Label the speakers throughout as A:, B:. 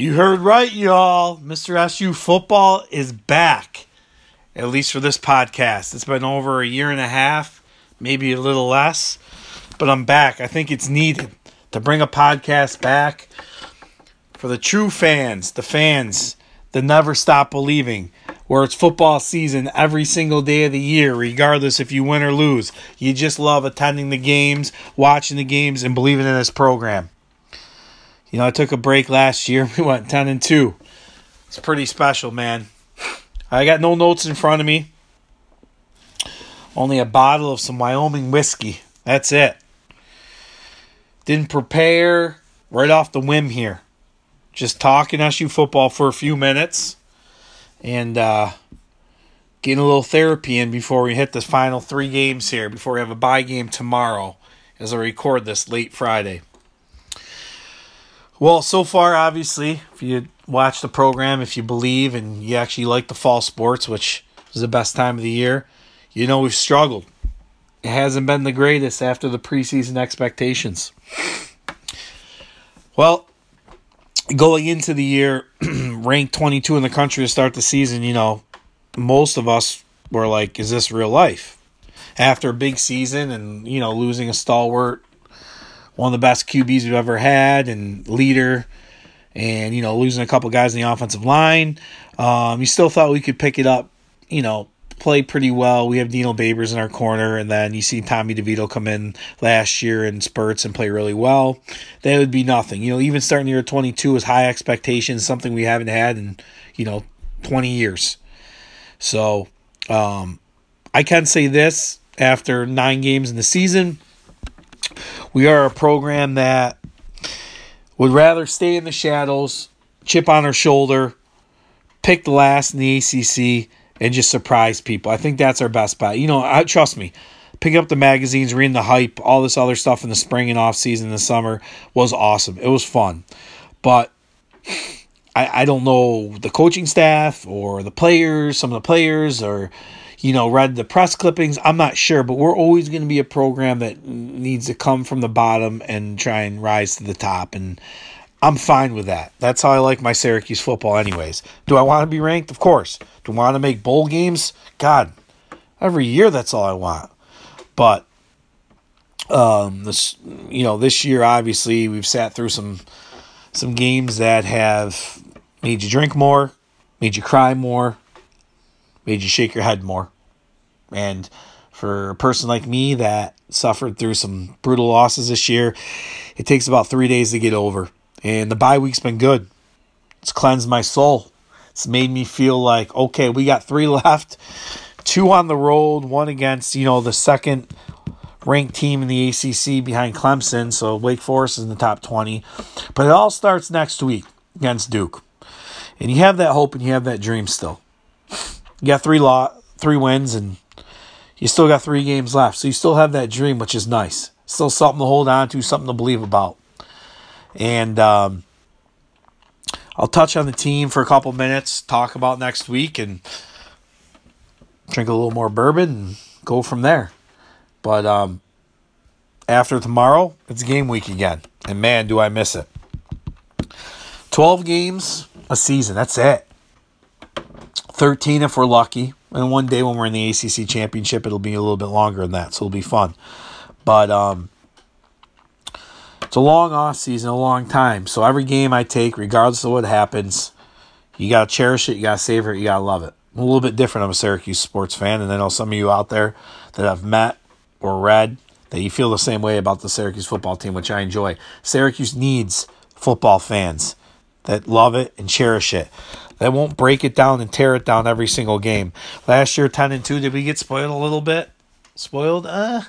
A: You heard right, y'all. Mr. SU football is back, at least for this podcast. It's been over a year and a half, maybe a little less, but I'm back. I think it's needed to bring a podcast back for the true fans, the fans that never stop believing, where it's football season every single day of the year, regardless if you win or lose. You just love attending the games, watching the games, and believing in this program. You know, I took a break last year. We went 10 and 2. It's pretty special, man. I got no notes in front of me. Only a bottle of some Wyoming whiskey. That's it. Didn't prepare right off the whim here. Just talking SU football for a few minutes and uh, getting a little therapy in before we hit the final three games here, before we have a bye game tomorrow as I record this late Friday. Well, so far, obviously, if you watch the program, if you believe and you actually like the fall sports, which is the best time of the year, you know we've struggled. It hasn't been the greatest after the preseason expectations. Well, going into the year, ranked 22 in the country to start the season, you know, most of us were like, is this real life? After a big season and, you know, losing a stalwart one of the best QBs we've ever had and leader, and you know losing a couple guys in the offensive line. Um, you still thought we could pick it up, you know, play pretty well. We have Dino Babers in our corner, and then you see Tommy DeVito come in last year in spurts and play really well. That would be nothing. You know, even starting year 22 is high expectations, something we haven't had in, you know, 20 years. So, um, I can say this after nine games in the season we are a program that would rather stay in the shadows, chip on our shoulder, pick the last in the ACC, and just surprise people. I think that's our best bet. You know, I, trust me, picking up the magazines, reading the hype, all this other stuff in the spring and off season, the summer was awesome. It was fun, but I, I don't know the coaching staff or the players, some of the players, or you know, read the press clippings. I'm not sure, but we're always going to be a program that needs to come from the bottom and try and rise to the top. And I'm fine with that. That's how I like my Syracuse football, anyways. Do I want to be ranked? Of course. Do I want to make bowl games? God, every year that's all I want. But um, this, you know, this year obviously we've sat through some some games that have made you drink more, made you cry more, made you shake your head more. And for a person like me that suffered through some brutal losses this year, it takes about three days to get over. And the bye week's been good. It's cleansed my soul. It's made me feel like, okay, we got three left, two on the road, one against, you know, the second ranked team in the ACC behind Clemson. So Wake Forest is in the top 20. But it all starts next week against Duke. And you have that hope and you have that dream still. You got three law, three wins, and you still got three games left. So you still have that dream, which is nice. Still something to hold on to, something to believe about. And um, I'll touch on the team for a couple minutes, talk about next week, and drink a little more bourbon and go from there. But um, after tomorrow, it's game week again. And man, do I miss it. 12 games a season. That's it. 13 if we're lucky. And one day when we're in the ACC championship, it'll be a little bit longer than that, so it'll be fun. But um, it's a long off season, a long time. So every game I take, regardless of what happens, you gotta cherish it, you gotta savor it, you gotta love it. I'm a little bit different. I'm a Syracuse sports fan, and I know some of you out there that I've met or read that you feel the same way about the Syracuse football team, which I enjoy. Syracuse needs football fans that love it and cherish it that won't break it down and tear it down every single game. Last year, 10 and 2, did we get spoiled a little bit? Spoiled? Uh,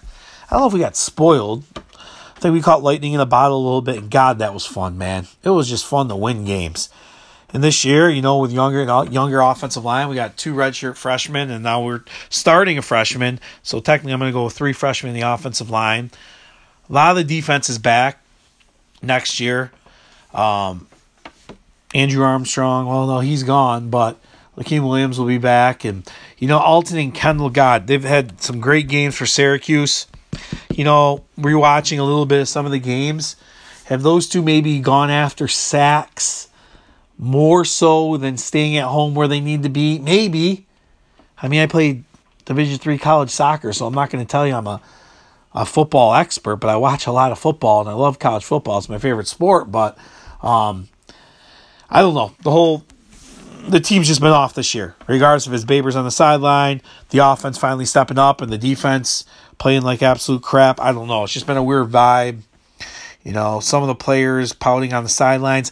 A: I don't know if we got spoiled. I think we caught lightning in a bottle a little bit, and God, that was fun, man. It was just fun to win games. And this year, you know, with younger younger offensive line, we got two redshirt freshmen, and now we're starting a freshman. So technically, I'm going to go with three freshmen in the offensive line. A lot of the defense is back next year. Um, Andrew Armstrong, well, no, he's gone, but Lakiem Williams will be back. And, you know, Alton and Kendall, God, they've had some great games for Syracuse. You know, rewatching a little bit of some of the games. Have those two maybe gone after sacks more so than staying at home where they need to be. Maybe. I mean, I played Division three college soccer, so I'm not going to tell you I'm a, a football expert, but I watch a lot of football and I love college football. It's my favorite sport, but um, I don't know. The whole the team's just been off this year. Regardless of his Babers on the sideline, the offense finally stepping up and the defense playing like absolute crap. I don't know. It's just been a weird vibe. You know, some of the players pouting on the sidelines.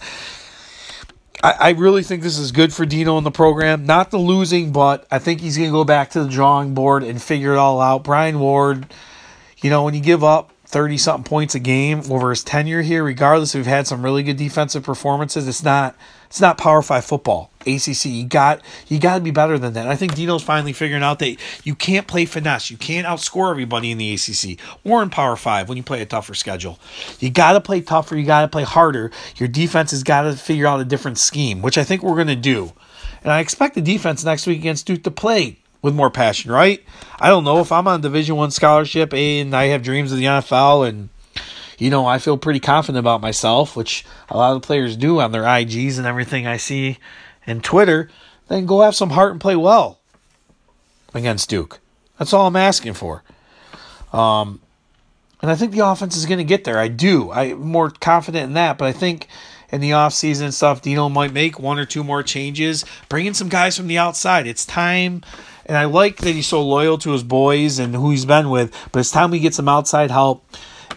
A: I, I really think this is good for Dino in the program. Not the losing, but I think he's going to go back to the drawing board and figure it all out. Brian Ward, you know, when you give up 30 something points a game over his tenure here, regardless we've had some really good defensive performances, it's not it's not Power Five football. ACC, you got you got to be better than that. I think Dino's finally figuring out that you can't play finesse. You can't outscore everybody in the ACC or in Power Five when you play a tougher schedule. You got to play tougher. You got to play harder. Your defense has got to figure out a different scheme, which I think we're going to do. And I expect the defense next week against Duke to play with more passion, right? I don't know if I'm on Division One scholarship and I have dreams of the NFL and you know, I feel pretty confident about myself, which a lot of the players do on their IGs and everything I see in Twitter, then go have some heart and play well against Duke. That's all I'm asking for. Um, and I think the offense is going to get there. I do. I'm more confident in that, but I think in the offseason and stuff, Dino might make one or two more changes, bring in some guys from the outside. It's time and I like that he's so loyal to his boys and who he's been with. But it's time we get some outside help.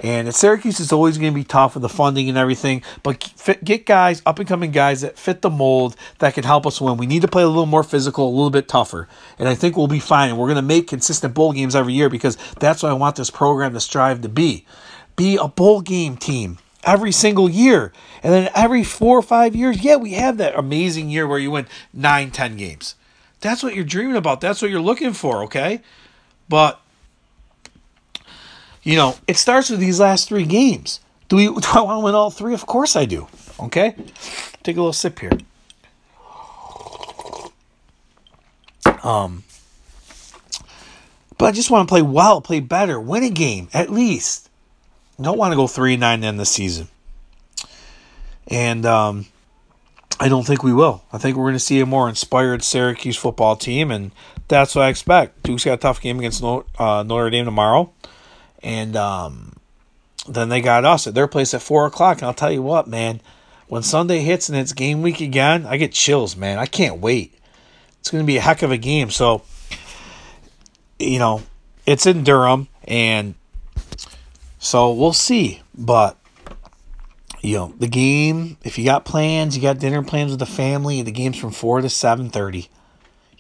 A: And at Syracuse, it's always going to be tough with the funding and everything. But get guys, up and coming guys that fit the mold that can help us win. We need to play a little more physical, a little bit tougher. And I think we'll be fine. We're going to make consistent bowl games every year because that's what I want this program to strive to be. Be a bowl game team every single year. And then every four or five years, yeah, we have that amazing year where you win nine, ten games. That's what you're dreaming about. That's what you're looking for, okay? But you know, it starts with these last three games. Do we do I want to win all three? Of course I do. Okay? Take a little sip here. Um but I just want to play well, play better, win a game at least. Don't want to go three and nine in the season. And um I don't think we will. I think we're going to see a more inspired Syracuse football team, and that's what I expect. Duke's got a tough game against uh, Notre Dame tomorrow, and um, then they got us at their place at four o'clock. And I'll tell you what, man, when Sunday hits and it's game week again, I get chills, man. I can't wait. It's going to be a heck of a game. So, you know, it's in Durham, and so we'll see. But you know the game if you got plans you got dinner plans with the family the game's from 4 to 7.30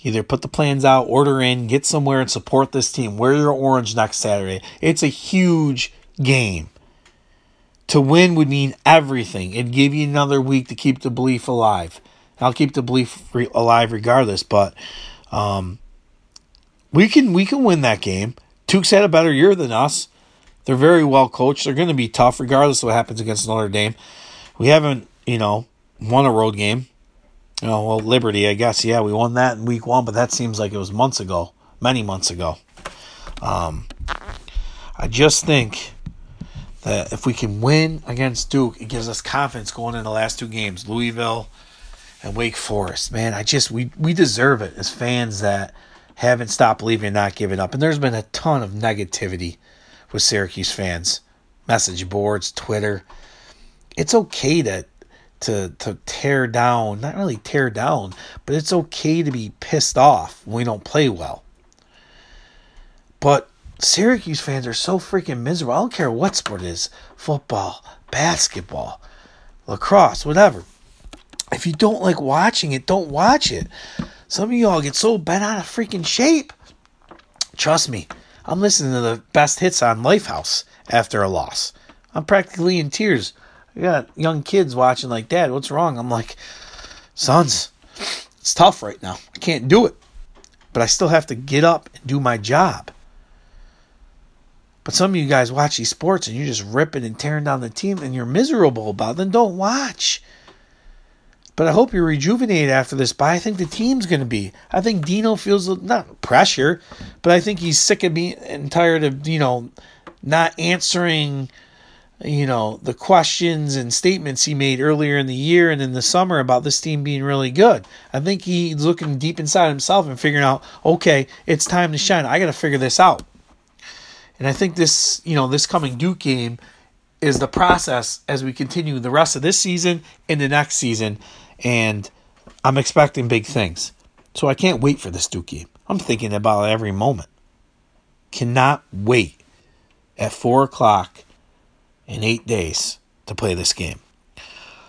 A: either put the plans out order in get somewhere and support this team. Wear your orange next saturday. It's a huge game. To win would mean everything. It'd give you another week to keep the belief alive. I'll keep the belief re- alive regardless but um, we can we can win that game. Duke's had a better year than us they're very well coached. They're going to be tough regardless of what happens against Notre Dame. We haven't, you know, won a road game. You know, well, Liberty, I guess, yeah, we won that in week one, but that seems like it was months ago, many months ago. Um, I just think that if we can win against Duke, it gives us confidence going in the last two games, Louisville and Wake Forest. Man, I just we we deserve it as fans that haven't stopped believing and not giving up. And there's been a ton of negativity with Syracuse fans, message boards, Twitter. It's okay to to to tear down, not really tear down, but it's okay to be pissed off when we don't play well. But Syracuse fans are so freaking miserable. I don't care what sport it is football, basketball, lacrosse, whatever. If you don't like watching it, don't watch it. Some of y'all get so bent out of freaking shape. Trust me, I'm listening to the best hits on Lifehouse after a loss. I'm practically in tears. I got young kids watching like, Dad, what's wrong? I'm like, sons, it's tough right now. I can't do it. But I still have to get up and do my job. But some of you guys watch these sports and you're just ripping and tearing down the team and you're miserable about it. Then don't watch. But I hope you're rejuvenated after this But I think the team's going to be. I think Dino feels not pressure, but I think he's sick of being and tired of you know not answering you know, the questions and statements he made earlier in the year and in the summer about this team being really good. I think he's looking deep inside himself and figuring out, okay, it's time to shine. I got to figure this out. And I think this, you know, this coming Duke game is the process as we continue the rest of this season and the next season. And I'm expecting big things. So I can't wait for this Duke game. I'm thinking about every moment. Cannot wait at 4 o'clock in eight days to play this game.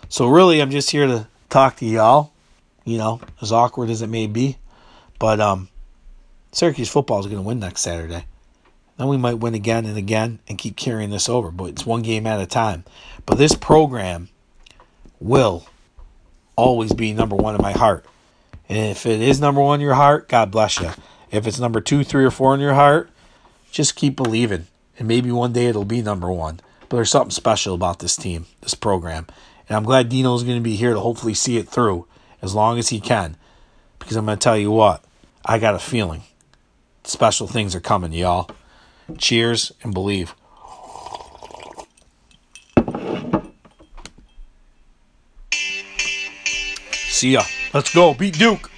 A: So really, I'm just here to talk to y'all. You know, as awkward as it may be, but um, Syracuse football is going to win next Saturday. Then we might win again and again and keep carrying this over, but it's one game at a time. But this program will always be number one in my heart. And if it is number one in your heart, God bless you. If it's number two, three, or four in your heart, just keep believing. And maybe one day it'll be number one. But there's something special about this team, this program. And I'm glad Dino's going to be here to hopefully see it through as long as he can. Because I'm going to tell you what, I got a feeling special things are coming, y'all. Cheers and believe. See ya. Let's go. Beat Duke.